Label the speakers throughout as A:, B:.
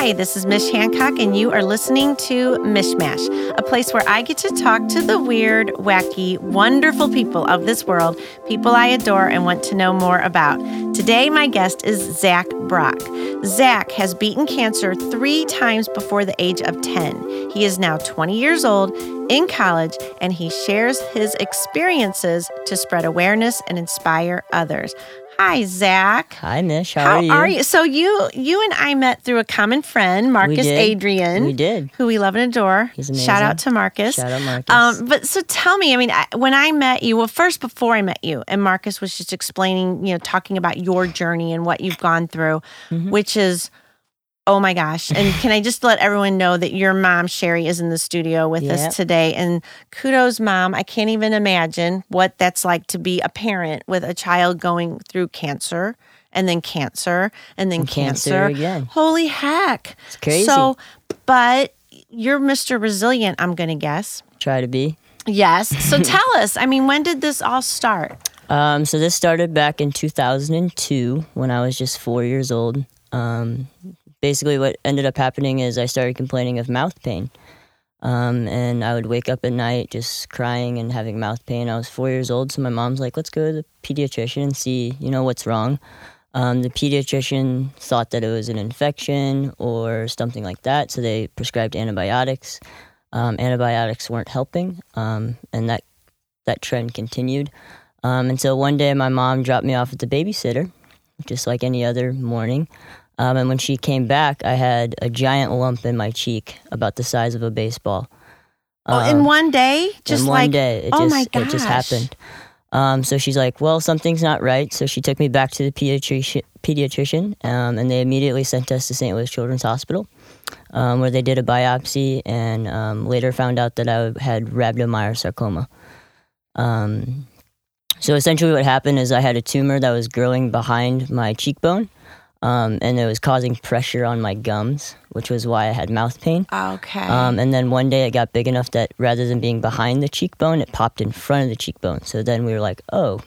A: Hi, this is Mish Hancock, and you are listening to Mishmash, a place where I get to talk to the weird, wacky, wonderful people of this world, people I adore and want to know more about. Today, my guest is Zach Brock. Zach has beaten cancer three times before the age of 10. He is now 20 years old, in college, and he shares his experiences to spread awareness and inspire others. Hi, Zach.
B: Hi, Mish. How,
A: How
B: are you?
A: are you? So you you and I met through a common friend, Marcus
B: did.
A: Adrian.
B: We did.
A: Who we love and adore.
B: He's
A: Shout out to Marcus.
B: Shout out Marcus.
A: Um, but so tell me, I mean, I, when I met you, well, first before I met you, and Marcus was just explaining, you know, talking about your journey and what you've gone through,
B: Mm-hmm.
A: which is, oh my gosh! And can I just let everyone know that your mom Sherry is in the studio with
B: Yep.
A: us today? And kudos, mom! I can't even imagine what that's like to be a parent with a child going through cancer. And then cancer, and then
B: And cancer
A: cancer.
B: again.
A: Holy heck!
B: It's crazy.
A: So, but you're Mr. Resilient, I'm going to guess.
B: Try to be.
A: Yes. So tell us, I mean, when did this all start?
B: Um, so this started back in 2002 when I was just four years old. Um, basically, what ended up happening is I started complaining of mouth pain. Um, and I would wake up at night just crying and having mouth pain. I was four years old, so my mom's like, let's go to the pediatrician and see, you know, what's wrong. Um, the pediatrician thought that it was an infection or something like that, so they prescribed antibiotics. Um, antibiotics weren't helping, um, and that that trend continued. Um, and so one day, my mom dropped me off at the babysitter, just like any other morning. Um, and when she came back, I had a giant lump in my cheek, about the size of a baseball.
A: oh, in
B: Um,
A: one day? Just
B: in
A: like,
B: day, it
A: oh
B: just
A: my
B: it just happened. Um, so she's like, "Well, something's not right." So she took me back to the pediatrician, pediatrician, um, and they immediately sent us to St. Louis Children's Hospital, um, where they did a biopsy, and um, later found out that I had rhabdomyosarcoma. Um, so essentially, what happened is I had a tumor that was growing behind my cheekbone, um, and it was causing pressure on my gums, which was why I had mouth pain.
A: Okay.
B: Um, and then one day it got big enough that rather than being behind the cheekbone, it popped in front of the cheekbone. So then we were like, oh,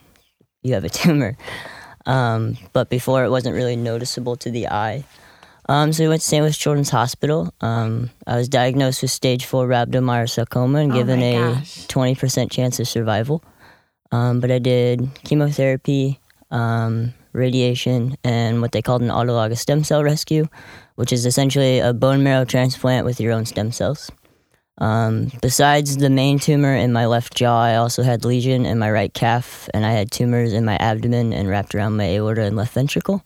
B: you have a tumor. Um, but before it wasn't really noticeable to the eye. Um, so we went to St. Louis Children's Hospital. Um, I was diagnosed with stage four rhabdomyosarcoma and
A: Oh
B: given a
A: gosh.
B: 20% chance of survival. Um, but I did chemotherapy, um, radiation, and what they called an autologous stem cell rescue, which is essentially a bone marrow transplant with your own stem cells. Um, besides the main tumor in my left jaw, I also had lesion in my right calf, and I had tumors in my abdomen and wrapped around my aorta and left ventricle.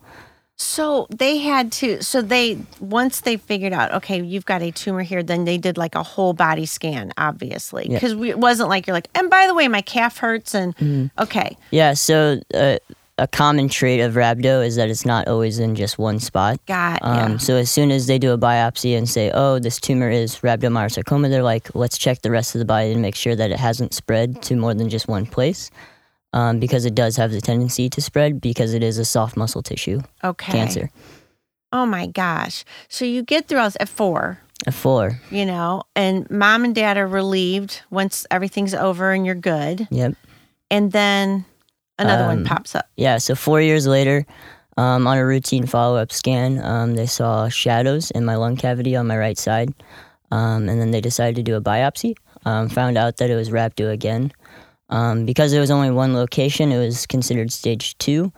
A: so they had to, so they, once they figured out, okay, you've got a tumor here, then they did like a whole body scan, obviously. Because it wasn't like you're like, and by the way, my calf hurts. And
B: Mm-hmm.
A: okay.
B: Yeah, so uh, a common trait of rhabdo is that it's not always in just one spot.
A: Got
B: Um,
A: ya.
B: So as soon as they do a biopsy and say, "Oh, this tumor is rhabdomyosarcoma," they're like, "Let's check the rest of the body and make sure that it hasn't spread to more than just one place." Um, because it does have the tendency to spread because it is a soft muscle tissue
A: Okay.
B: cancer.
A: Oh my gosh. So you get through all this at four.
B: At four.
A: you know, and mom and dad are relieved once everything's over and you're good.
B: Yep.
A: And then another one
B: Um,
A: pops up.
B: Yeah. So four years later, um, on a routine follow-up scan, um, they saw shadows in my lung cavity on my right side, um, and then they decided to do a biopsy. Um, found out that it was rhabdo again. Um, because there was only one location, it was considered stage two,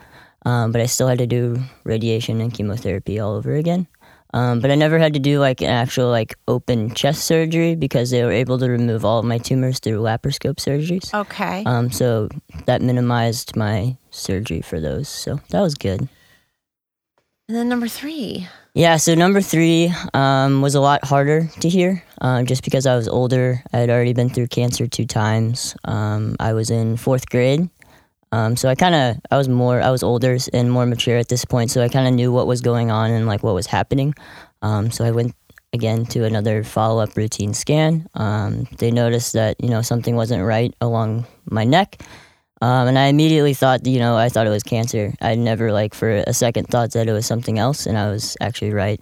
B: um, but I still had to do radiation and chemotherapy all over again. Um, but I never had to do like an actual like open chest surgery because they were able to remove all of my tumors through laparoscopic surgeries.
A: Okay.
B: Um, so that minimized my surgery for those. So that was good.
A: and then number three.
B: Yeah, so number three um, was a lot harder to hear um, just because I was older. I had already been through cancer two times. Um, I was in fourth grade. Um, so I kind of, I was more, I was older and more mature at this point. So I kind of knew what was going on and like what was happening. Um, so I went again to another follow up routine scan. Um, they noticed that, you know, something wasn't right along my neck. Um, and I immediately thought, you know, I thought it was cancer. I never, like, for a second thought that it was something else, and I was actually right.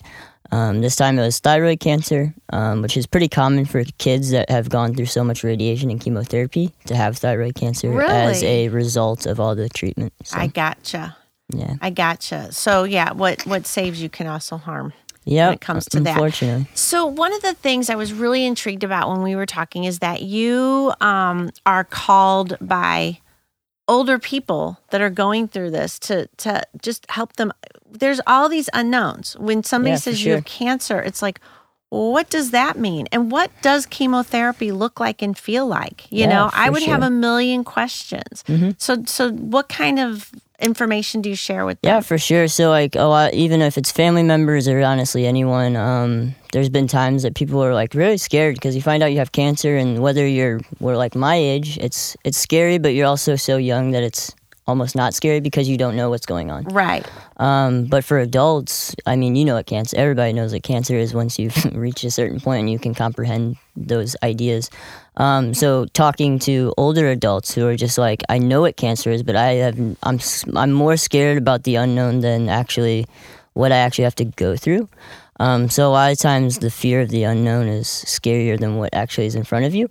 B: Um, this time it was thyroid cancer, um, which is pretty common for kids that have gone through so much radiation and chemotherapy to have thyroid cancer as a result of all the treatment. So,
A: I gotcha.
B: yeah.
A: I gotcha. So yeah, what what saves you can also harm.
B: Yeah,
A: when it comes to that. So one of the things I was really intrigued about when we were talking is that you um, are called by older people that are going through this to to just help them. There's all these unknowns. When somebody
B: Yeah,
A: says you have cancer, it's like, what does that mean? And what does chemotherapy look like and feel like? You
B: Yeah,
A: know, I would have a million questions.
B: Mhm.
A: So so what kind of information do you share with
B: Yeah, for sure. So like a lot, even if it's family members or honestly anyone, um, there's been times that people are like really scared because you find out you have cancer, and whether you're we're like my age, it's it's scary, but you're also so young that it's almost not scary because you don't know what's going on.
A: Right.
B: Um, but for adults, I mean, you know what cancer. Everybody knows what cancer is once you've reached a certain point and you can comprehend those ideas. Um, so talking to older adults who are just like, I know what cancer is, but I have, I'm, I'm more scared about the unknown than actually what I actually have to go through. Um, so a lot of times the fear of the unknown is scarier than what actually is in front of you.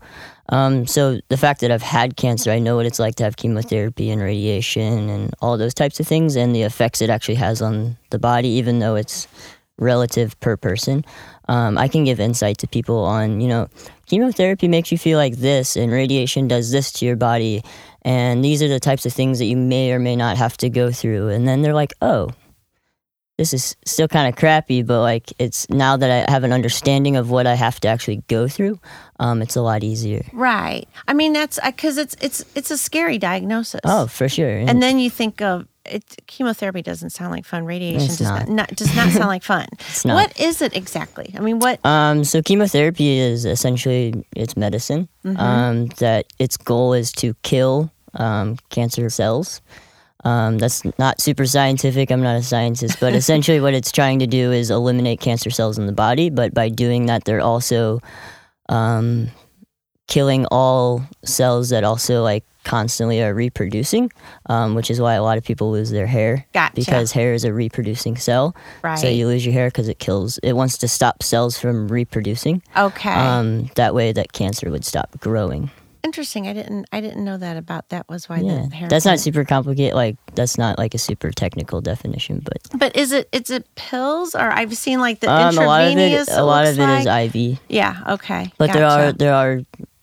B: Um, so the fact that I've had cancer, I know what it's like to have chemotherapy and radiation and all those types of things, and the effects it actually has on the body, even though it's relative per person. Um, I can give insight to people on, you know, chemotherapy makes you feel like this, and radiation does this to your body, and these are the types of things that you may or may not have to go through. And then they're like, oh, this is still kind of crappy, but like it's now that I have an understanding of what I have to actually go through, um, it's a lot easier.
A: Right. I mean that's because it's it's it's a scary diagnosis.
B: Oh, for sure.
A: and then you think of it. Chemotherapy doesn't sound like fun. Radiation does not.
B: not.
A: does not sound like fun.
B: It's not.
A: What is it exactly? I mean, what?
B: Um, so chemotherapy is essentially it's medicine. Um, that its goal is to kill um, cancer cells. Um, that's not super scientific. I'm not a scientist, but essentially what it's trying to do is eliminate cancer cells in the body. But by doing that, they're also um, killing all cells that also like constantly are reproducing, um, which is why a lot of people lose their hair
A: Gotcha.
B: because hair is a reproducing cell.
A: right.
B: So you lose your hair because it kills. It wants to stop cells from reproducing.
A: okay.
B: Um, that way, that cancer would stop growing.
A: Interesting. I didn't. I didn't know that about. That was why
B: Yeah,
A: the hair.
B: that's not super complicated. Like that's not like a super technical definition, but
A: But is it? Is it pills or I've seen like the
B: um, a lot of
A: intravenous.
B: it, a lot of it is
A: like.
B: IV.
A: Yeah. Okay.
B: But there are there are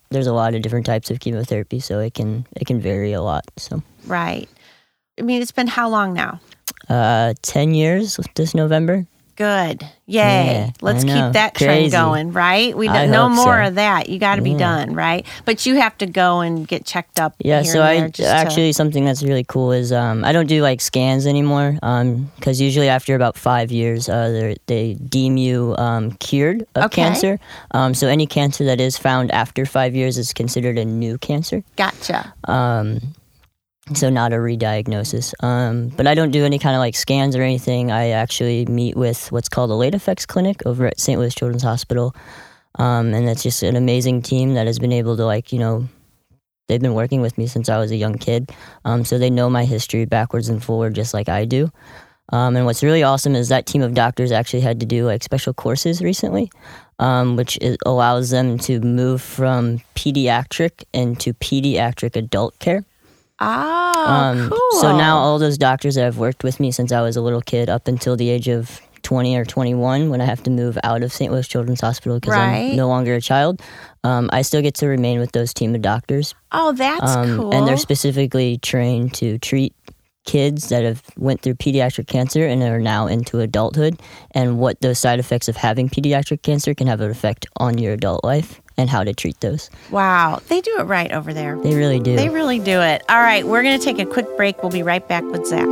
B: there's a lot of different types of chemotherapy, so it can it can vary a lot. So,
A: right. I mean, it's been how long now?
B: uh, ten years this November.
A: Good. Yay.
B: Yeah,
A: Let's keep that trend going, right? We don't no more
B: so.
A: of that. You got to be
B: Yeah.
A: done, right? But you have to go and get checked up.
B: Yeah,
A: here
B: so I
A: just to-
B: actually something that's really cool is um, I don't do like scans anymore because usually after about five years uh, they deem you um, cured of
A: Okay.
B: cancer. Um, so any cancer that is found after five years is considered a new cancer.
A: gotcha.
B: Um, so not a re-diagnosis. Um, but I don't do any kind of like scans or anything. I actually meet with what's called a late effects clinic over at St. Louis Children's Hospital, um, and that's just an amazing team that has been able to like you know. They've been working with me since I was a young kid, um, so they know my history backwards and forward just like I do. Um, and what's really awesome is that team of doctors actually had to do like special courses recently, um, which is, allows them to move from pediatric into pediatric adult care.
A: Oh, cool.
B: So now all those doctors that have worked with me since I was a little kid up until the age of 20 or 21 when I have to move out of St. Louis Children's Hospital because
A: Right.
B: I'm no longer a child, um, I still get to remain with those team of doctors.
A: Oh, that's
B: Um,
A: cool.
B: And they're specifically trained to treat kids that have went through pediatric cancer and are now into adulthood and what those side effects of having pediatric cancer can have an effect on your adult life and how to treat those.
A: wow, they do it right over there.
B: They really do.
A: They really do it. All right, we're going to take a quick break. We'll be right back with Zach.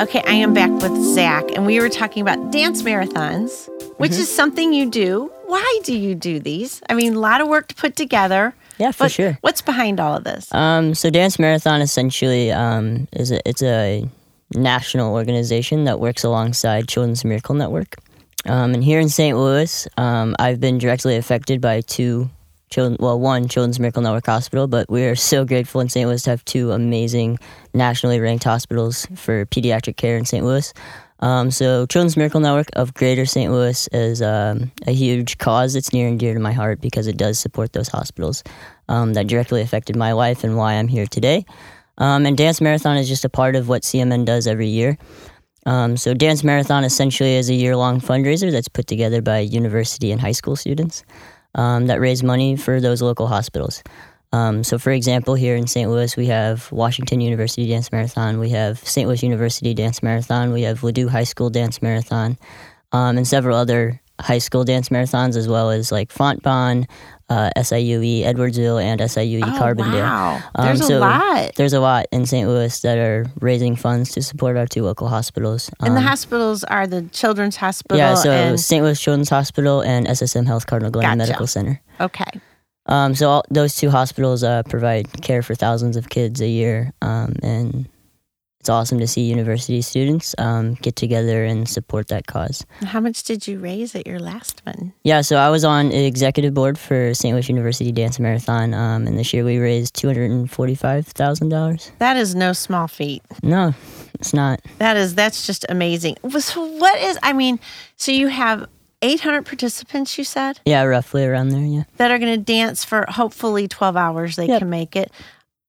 A: Okay, I am back with Zach, and we were talking about dance marathons, which
B: Mm-hmm.
A: is something you do. Why do you do these? I mean, a lot of work to put together.
B: yeah, for sure.
A: what's behind all of this?
B: Um, so Dance Marathon essentially um, is a, it's a national organization that works alongside Children's Miracle Network. Um, and here in St. Louis, um, I've been directly affected by two children. Well, one Children's Miracle Network hospital, but we are so grateful in St. Louis to have two amazing nationally ranked hospitals for pediatric care in St. Louis. Um, so Children's Miracle Network of Greater St. Louis is um, a huge cause that's near and dear to my heart because it does support those hospitals um, that directly affected my life and why I'm here today. Um, and Dance Marathon is just a part of what CMN does every year. Um, so, Dance Marathon essentially is a year long fundraiser that's put together by university and high school students um, that raise money for those local hospitals. Um, so, for example, here in St. Louis, we have Washington University Dance Marathon, we have St. Louis University Dance Marathon, we have Ladue High School Dance Marathon, um, and several other high school dance marathons, as well as like Fontbonne, uh, SIUE Edwardsville, and SIUE
A: Oh,
B: Carbondale.
A: wow.
B: Um,
A: There's a lot.
B: There's a lot in St. Louis that are raising funds to support our two local hospitals.
A: And the
B: Um,
A: hospitals are the Children's Hospital.
B: yeah, so
A: and,
B: St. Louis Children's Hospital and SSM Health Cardinal Glennon
A: Gotcha.
B: Medical Center.
A: okay.
B: Um, so all, those two hospitals uh, provide care for thousands of kids a year, um, and it's awesome to see university students um, get together and support that cause.
A: How much did you raise at your last one?
B: Yeah, so I was on the executive board for St. Louis University Dance Marathon, um, and this year we raised two hundred and forty-five thousand dollars.
A: That is no small feat.
B: No, it's not.
A: That is that's just amazing. So what is I mean, so you have 800 participants you said
B: Yeah, roughly around there. Yeah.
A: that are going to dance for hopefully 12 hours they
B: Yep.
A: can make it.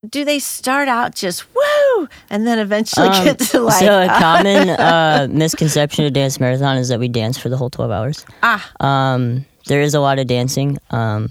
A: Do they start out just woo and then eventually
B: Um,
A: get to like
B: so a common uh, misconception of dance marathon is that we dance for the whole twelve hours.
A: ah
B: Um, there is a lot of dancing, um,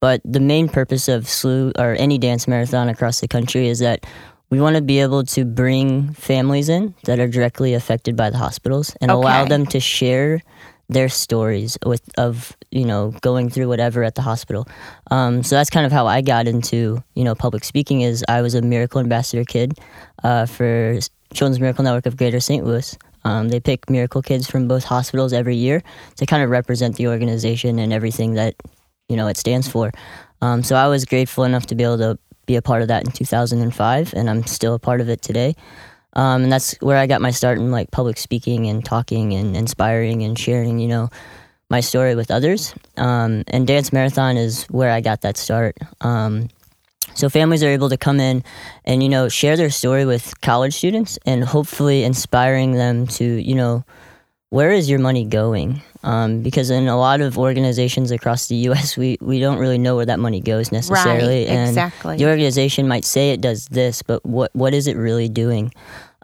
B: but the main purpose of SLU or any dance marathon across the country is that we want to be able to bring families in that are directly affected by the hospitals and allow them to share their stories with of you know going through whatever at the hospital. Um, so that's kind of how I got into you know public speaking. Is I was a Miracle Ambassador kid uh, for Children's Miracle Network of Greater St. Louis. Um, they pick miracle kids from both hospitals every year to kind of represent the organization and everything that you know it stands for. Um, so I was grateful enough to be able to be a part of that in 2005, and I'm still a part of it today. Um, and that's where I got my start in like public speaking and talking and inspiring and sharing, you know, my story with others. Um, and dance marathon is where I got that start. Um, so families are able to come in and you know share their story with college students and hopefully inspiring them to you know where is your money going? Um, because in a lot of organizations across the U.S., we, we don't really know where that money goes necessarily,
A: right
B: and
A: exactly.
B: the organization might say it does this, but what what is it really doing?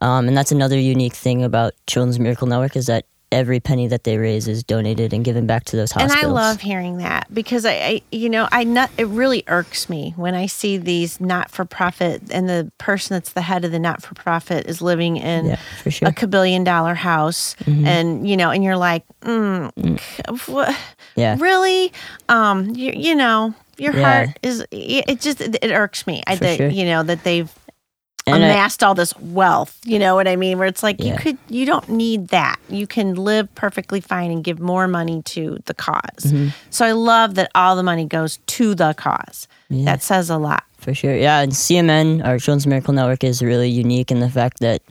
B: Um, and that's another unique thing about Children's Miracle Network is that every penny that they raise is donated and given back to those hospitals. and.
A: I love hearing that because I, I you know, I not it really irks me when I see these not for profit and the person that's the head of the not for profit is living in
B: yeah, sure.
A: a kabillion dollar house
B: Mhm.
A: and you know and you're like mm, what,
B: Yeah,
A: really um you, you know your
B: Yeah.
A: heart is it just it irks me I that
B: sure.
A: you know that they've
B: and I-
A: amassed all this wealth you know what i mean where it's like you could you don't need that you can live perfectly fine and give more money to the because
B: Mhm.
A: so i love that all the money goes to the cause
B: yeah.
A: that says a lot
B: For sure. Yeah. And CMN, our Children's Miracle Network, is really unique in the fact that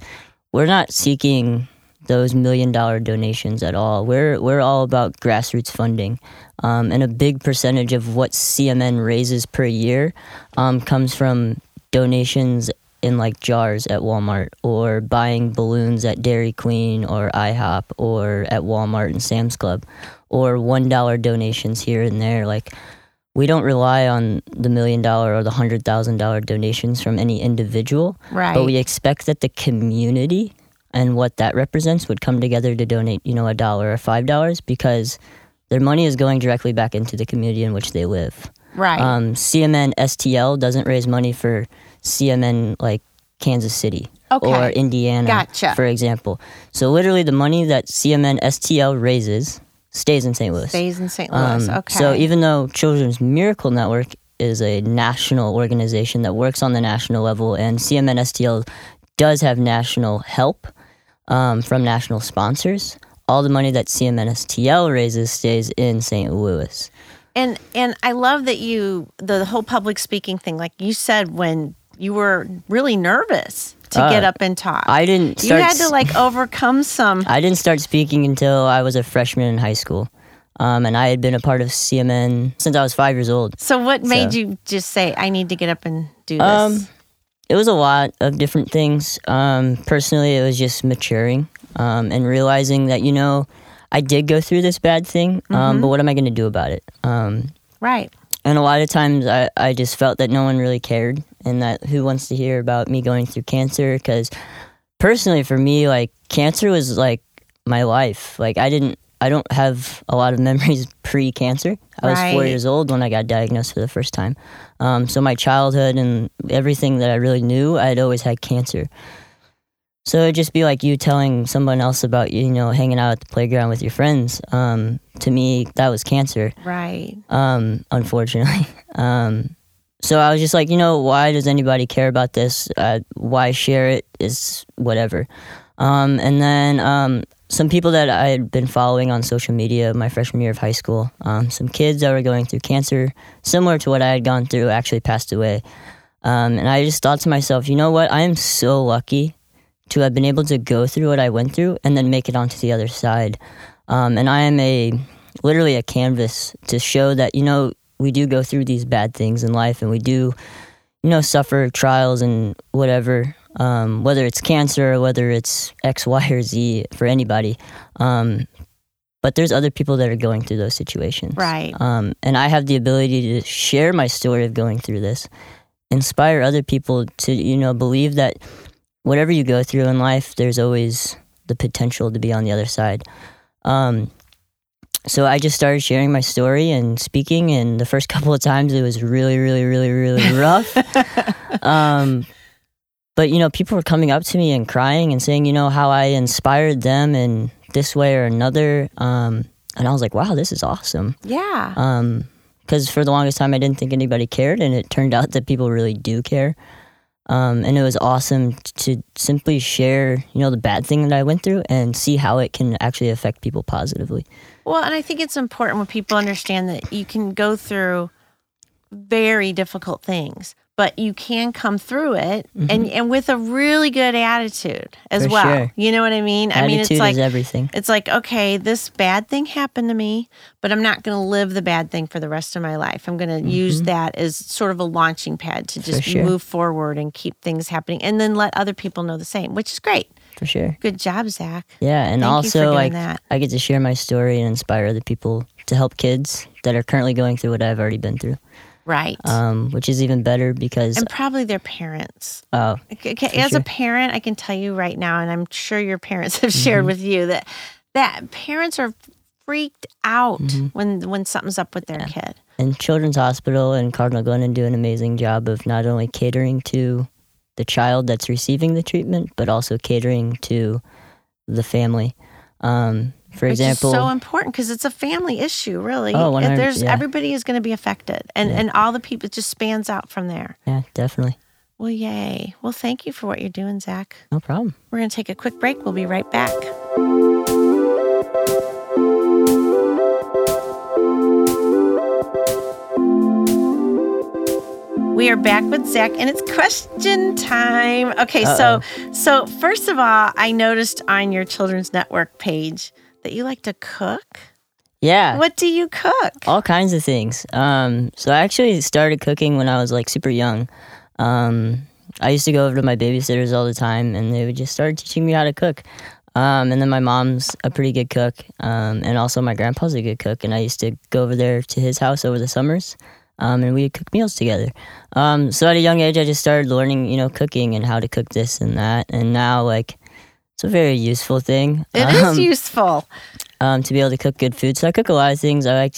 B: we're not seeking those million dollar donations at all. We're, we're all about grassroots funding. Um, and a big percentage of what CMN raises per year um, comes from donations in like jars at Walmart or buying balloons at Dairy Queen or IHOP or at Walmart and Sam's Club or $1 donations here and there. Like, we don't rely on the million dollar or the hundred thousand dollar donations from any individual,
A: right
B: but we expect that the community and what that represents would come together to donate, you know, a dollar or five dollars because their money is going directly back into the community in which they live.
A: Right
B: Um, CMN STL doesn't raise money for CMN like Kansas City
A: okay
B: or Indiana,
A: Gotcha.
B: for example. So literally, the money that CMN STL raises stays in St. Louis.
A: stays in st louis
B: Um,
A: okay
B: So even though Children's Miracle Network is a national organization that works on the national level, and CMN STL does have national help um, from national sponsors, all the money that CMNSTL raises stays in St. Louis.
A: And and I love that you the whole public speaking thing, like you said when you were really nervous to
B: Uh,
A: get up and talk.
B: I didn't
A: you had to like overcome some.
B: I didn't start speaking until I was a freshman in high school, um, and I had been a part of CMN since I was five years old.
A: So what made
B: So-
A: you just say I need to get up and do this?
B: Um, it was a lot of different things. Um, personally, it was just maturing um, and realizing that you know I did go through this bad thing, um, but what am I going to do about it? Um,
A: right.
B: and a lot of times I, I just felt that no one really cared and that who wants to hear about me going through cancer because personally for me like cancer was like my life. Like i didn't i don't have a lot of memories pre-cancer. I was four years old when i got diagnosed for the first time. Um, so my childhood and everything that i really knew i'd always had cancer so it'd just be like you telling someone else about you know hanging out at the playground with your friends um, to me that was cancer
A: Right.
B: um, unfortunately. Um, so I was just like, you know, why does anybody care about this? Uh, why share it is whatever. Um, and then um, some people that I had been following on social media my freshman year of high school, um, some kids that were going through cancer, similar to what I had gone through, actually passed away. Um, and I just thought to myself, you know what? I am so lucky to have been able to go through what I went through and then make it onto the other side. Um, and I am a literally a canvas to show that you know we do go through these bad things in life and we do you know suffer trials and whatever um, whether it's cancer or whether it's x y or z for anybody um, but there's other people that are going through those situations
A: Right.
B: um, and i have the ability to share my story of going through this inspire other people to you know believe that whatever you go through in life there's always the potential to be on the other side um, so I just started sharing my story and speaking, and the first couple of times it was really, really, really, really rough. um, but you know, people were coming up to me and crying and saying, you know, how I inspired them in this way or another. Um, and I was like, wow, this is awesome.
A: Yeah.
B: Because for the longest time, I didn't think anybody cared, and it turned out that people really do care. Um, and it was awesome to simply share, you know, the bad thing that I went through and see how it can actually affect people positively.
A: Well, and I think it's important when people understand that you can go through very difficult things, but you can come through it and, and with a really good attitude as
B: Mm-hmm. For
A: well.
B: sure.
A: You know what I mean? I mean,
B: Attitude
A: it's like
B: is everything.
A: it's like okay, this bad thing happened to me, but I'm not going to live the bad thing for the rest of my life. I'm going to use that as sort of a launching pad to just
B: Mm-hmm. sure.
A: move forward and keep things happening, and then let other people know the same, which is great.
B: For sure.
A: Good job, Zach.
B: Yeah, and
A: Thank
B: also like
A: that.
B: I get to share my story and inspire other people to help kids that are currently going through what I've already been through.
A: Right.
B: Um, which is even better because
A: and probably their parents.
B: oh
A: Okay, as a parent, I can tell you right now, and I'm sure your parents have shared
B: Mm-hmm.
A: with you that that parents are freaked out
B: Mm-hmm.
A: when when something's up with their kid.
B: and Children's Hospital and Cardinal Glennon do an amazing job of not only catering to the child that's receiving the treatment, but also catering to the family. Um, for
A: Which
B: example,
A: is so important because it's a family issue, really.
B: Oh,
A: And
B: 100
A: There's
B: yeah.
A: everybody is going to be affected, and and all the people it just spans out from there.
B: yeah, definitely,
A: Well, yay! Well, thank you for what you're doing, Zach.
B: no problem.
A: We're going to take a quick break. We'll be right back. We are back with Zach, and it's question time. Okay, so so first of all, I noticed on your Children's Network page that you like to cook.
B: Yeah,
A: What do you cook?
B: all kinds of things. Um, so I actually started cooking when I was like super young. Um, I used to go over to my babysitters all the time, and they would just start teaching me how to cook. Um, and then my mom's a pretty good cook, um, and also my grandpa's a good cook. And I used to go over there to his house over the summers, um, and we'd cook meals together. Um, so at a young age, I just started learning, you know, cooking and how to cook this and that. And now, like, it's a very useful thing.
A: It is
B: Um,
A: useful.
B: um, to be able to cook good food. So I cook a lot of things. I like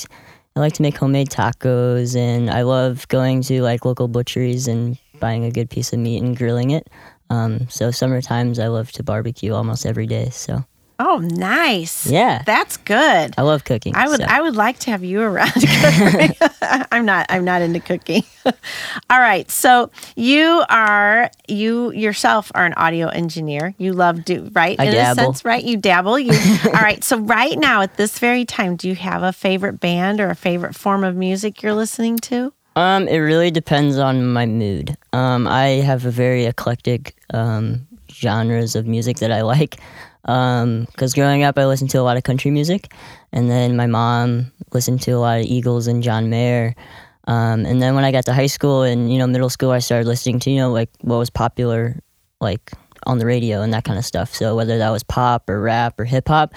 B: I like to make homemade tacos, and I love going to like local butcheries and buying a good piece of meat and grilling it. Um, so summer times I love to barbecue almost every day. So
A: Oh, nice.
B: yeah,
A: That's good.
B: I love cooking.
A: I would
B: so.
A: I would like to have you around. I'm not I'm not into cooking. All right. So you are you yourself are an audio engineer. You love do right
B: I
A: in
B: dabble.
A: a sense, right? You dabble. You all right. So right now at this very time, do you have a favorite band or a favorite form of music you're listening to?
B: Um, it really depends on my mood. Um, I have a very eclectic um, genres of music that I like. Because growing up, I listened to a lot of country music, and then my mom listened to a lot of Eagles and John Mayer. Um, and then when I got to high school and you know middle school, I started listening to you know like what was popular, like on the radio and that kind of stuff. So whether that was pop or rap or hip hop,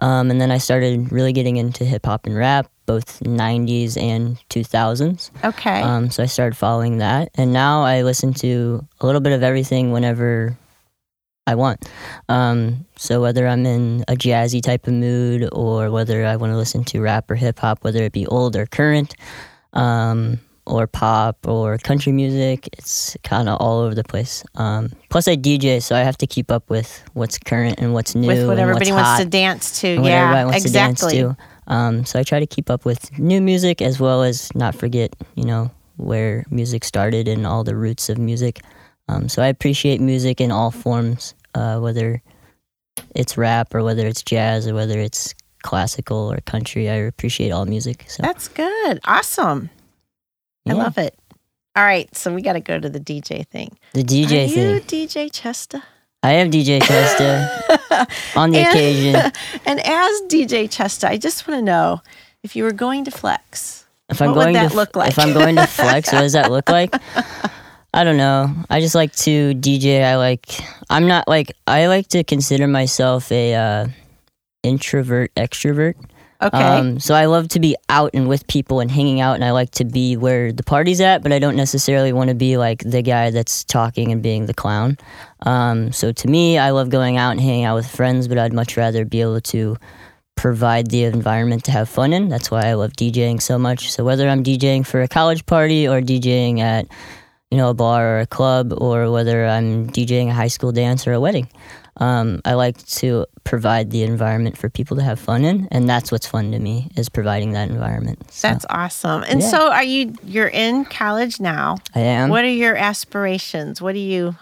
B: um, and then I started really getting into hip hop and rap, both '90s and 2000s.
A: Okay.
B: Um, so I started following that, and now I listen to a little bit of everything whenever I want. Um, so whether I'm in a jazzy type of mood, or whether I want to listen to rap or hip hop, whether it be old or current, um, or pop or country music, it's kind of all over the place. Um, plus, I DJ, so I have to keep up with what's current and what's new,
A: with what
B: and
A: everybody
B: what's
A: wants to dance to. Yeah,
B: everybody wants
A: exactly.
B: to dance to. Um, so I try to keep up with new music as well as not forget, you know, where music started and all the roots of music. Um, so I appreciate music in all forms, uh, whether it's rap or whether it's jazz or whether it's classical or country. I appreciate all music. So
A: That's good. Awesome. I love it. All right, so we got to go to the DJ thing.
B: the DJ
A: Are
B: thing.
A: you DJ Chesta?
B: I am DJ Chester on the
A: And-
B: occasion.
A: And as DJ Chesta, I just want to know if you were going to flex.
B: If I'm
A: What would
B: going
A: that
B: to
A: look like?
B: if I'm going to flex, what does that look like? I don't know. I just like to DJ. I like. I'm not like. I like to consider myself a uh, introvert extrovert.
A: Okay.
B: Um, so I love to be out and with people and hanging out, and I like to be where the party's at. But I don't necessarily want to be like the guy that's talking and being the clown. Um, so to me, I love going out and hanging out with friends, but I'd much rather be able to provide the environment to have fun in. That's why I love DJing so much. So whether I'm DJing for a college party or DJing at you know a bar or a club, or whether I'm DJing a high school dance or a wedding. Um, I like to provide the environment for people to have fun in, and that's what's fun to me is providing that environment. So
A: That's awesome. And
B: Yeah.
A: so are you you're in college now.
B: I am.
A: what are your aspirations? What are you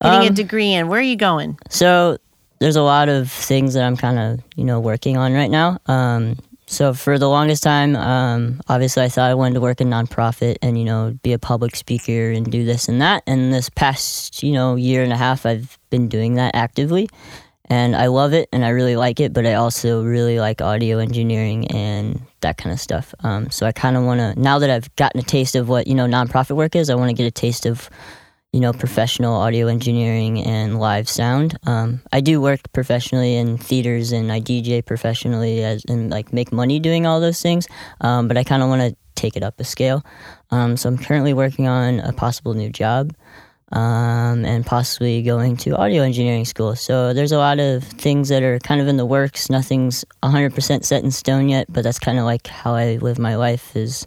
A: getting a
B: Um,
A: degree in? Where are you going?
B: So there's a lot of things that I'm kind of you know working on right now. Um, so for the longest time, um, obviously I thought I wanted to work in nonprofit and you know be a public speaker and do this and that. And this past you know year and a half, I've been doing that actively, and I love it and I really like it. But I also really like audio engineering and that kind of stuff. Um, so I kind of want to now that I've gotten a taste of what you know nonprofit work is, I want to get a taste of you know, professional audio engineering and live sound. Um, I do work professionally in theaters and I DJ professionally as and like make money doing all those things. Um, but I kind of want to take it up a scale. Um, so I'm currently working on a possible new job. Um, and possibly going to audio engineering school. So there's a lot of things that are kind of in the works. Nothing's 100% set in stone yet, but that's kind of like how I live my life is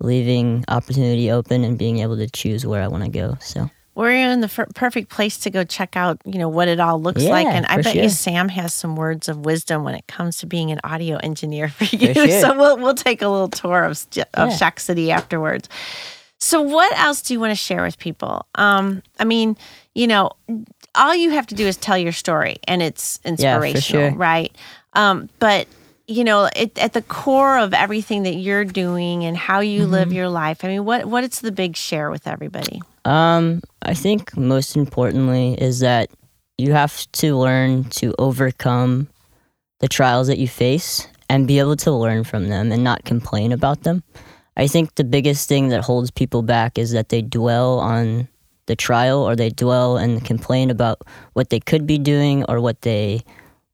B: leaving opportunity open and being able to choose where I want to go. So
A: We're in the f- perfect place to go check out, you know, what it all looks like. And I
B: for
A: bet you. Sam has some words of wisdom when it comes to being an audio engineer for you.
B: sure.
A: So we'll we'll take a little tour of of
B: Yeah.
A: Shack City afterwards. So what else do you want to share with people? Um, I mean, you know, all you have to do is tell your story, and it's
B: for
A: inspirational,
B: sure.
A: right? Um, but you know, it, at the core of everything that you're doing and how you
B: Mm-hmm.
A: live your life. I mean, what what is the big share with everybody?
B: Um, I think most importantly is that you have to learn to overcome the trials that you face and be able to learn from them and not complain about them. I think the biggest thing that holds people back is that they dwell on the trial or they dwell and complain about what they could be doing or what they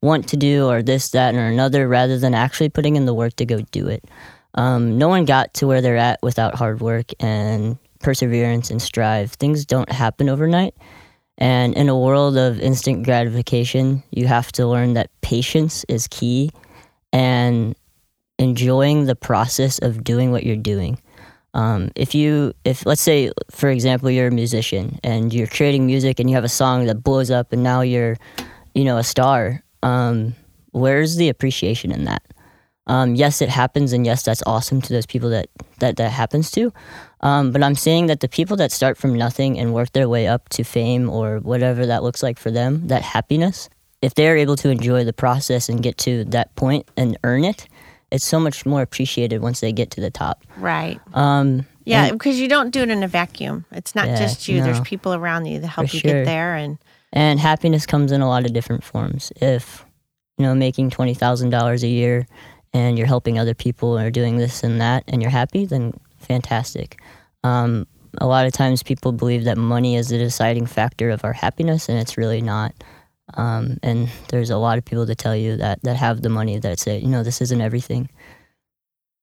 B: want to do or this, that, or another rather than actually putting in the work to go do it. Um, no one got to where they're at without hard work and perseverance and strive. Things don't happen overnight. And in a world of instant gratification, you have to learn that patience is key and enjoying the process of doing what you're doing. Um, if you, if let's say, for example, you're a musician and you're creating music and you have a song that blows up and now you're, you know, a star, um, where's the appreciation in that? Um, yes, it happens, and yes, that's awesome to those people that that, that happens to. Um, but I'm saying that the people that start from nothing and work their way up to fame or whatever that looks like for them, that happiness, if they're able to enjoy the process and get to that point and earn it, it's so much more appreciated once they get to the top.
A: Right.
B: Um,
A: Yeah, because you don't do it in a vacuum. It's not
B: Yeah,
A: just you. There's people around you that help you
B: sure.
A: get there. And
B: And happiness comes in a lot of different forms. If, you know, making $20,000 a year and you're helping other people or doing this and that and you're happy, then fantastic. Um, a lot of times people believe that money is the deciding factor of our happiness, and it's really not. Um, and there's a lot of people that tell you that that have the money that say, you know, this isn't everything.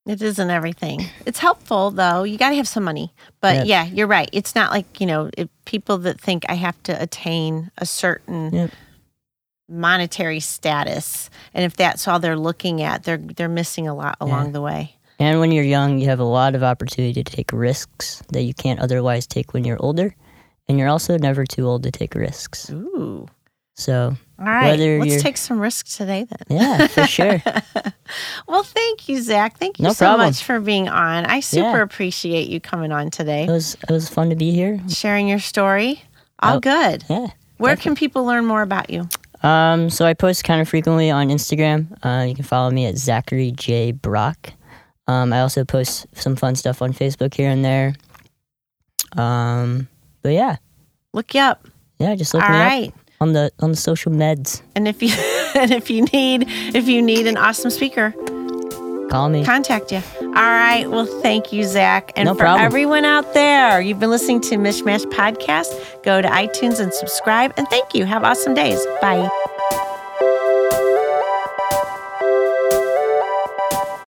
A: It isn't everything. It's helpful though. You got to have some money. But
B: Yep.
A: yeah, you're right. It's not like, you know, it, people that think I have to attain a certain
B: Yep.
A: Monetary status and if that's all they're looking at, they're they're missing a lot along the way.
B: And when you're young, you have a lot of opportunity to take risks that you can't otherwise take when you're older. And you're also never too old to take risks.
A: Ooh.
B: So,
A: All right.
B: Whether
A: Let's take some risks today then.
B: yeah, for sure.
A: Well, thank you, Zach. Thank you
B: No
A: so
B: problem.
A: much for being on. I super
B: Yeah.
A: appreciate you coming on today,
B: It was it was fun to be here.
A: sharing your story. All
B: Oh,
A: good.
B: Yeah.
A: Where can people learn more about you?
B: Um, so I post kind of frequently on Instagram. Uh, you can follow me at Zachary J Brock. Um, I also post some fun stuff on Facebook here and there. Um, but yeah,
A: Look you up.
B: yeah, just look
A: All
B: me
A: right.
B: up on the on the social meds.
A: And if you and if you need if you need an awesome speaker,
B: Call me.
A: contact you. All right. Well, thank you, Zach. And
B: No
A: for
B: problem.
A: everyone out there, you've been listening to Mishmash Podcast. Go to iTunes and subscribe. And thank you. Have awesome days. Bye.